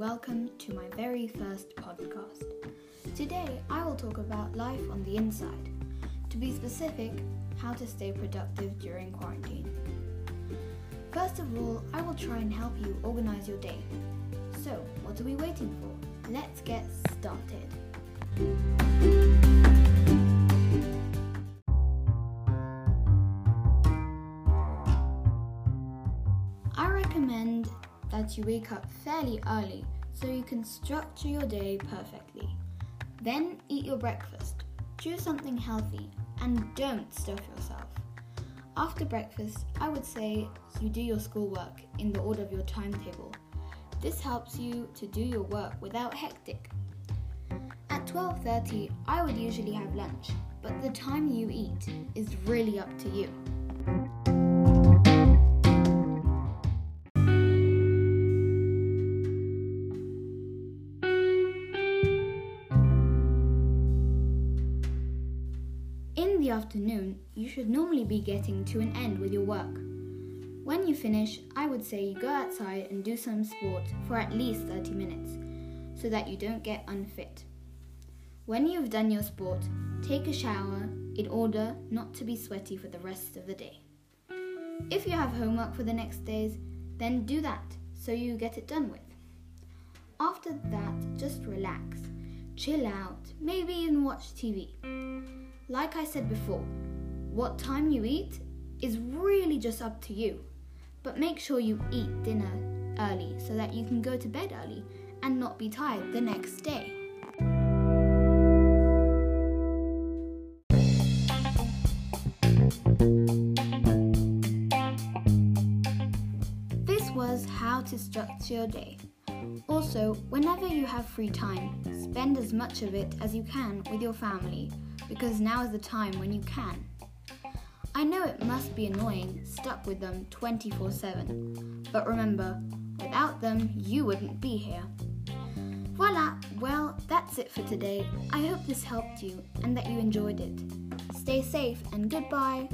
welcome to my very first podcast. Today I will talk about life on the inside. To be specific, how to stay productive during quarantine. First of all, I will try and help you organize your day. So, what are we waiting for? Let's get started. I recommend that you wake up fairly early so you can structure your day perfectly. Then eat your breakfast. Choose something healthy and don't stuff yourself. After breakfast, I would say you do your schoolwork in the order of your timetable. This helps you to do your work without hectic. At 12:30, I would usually have lunch, but the time you eat is really up to you. In the afternoon, you should normally be getting to an end with your work. When you finish, I would say you go outside and do some sport for at least 30 minutes so that you don't get unfit. When you've done your sport, take a shower in order not to be sweaty for the rest of the day. If you have homework for the next days, then do that so you get it done with. After that, just relax, chill out, maybe even watch TV. Like I said before, what time you eat is really just up to you. But make sure you eat dinner early so that you can go to bed early and not be tired the next day. This was how to structure your day. Also, whenever you have free time, spend as much of it as you can with your family because now is the time when you can. I know it must be annoying, stuck with them 24 7, but remember, without them, you wouldn't be here. Voila! Well, that's it for today. I hope this helped you and that you enjoyed it. Stay safe and goodbye!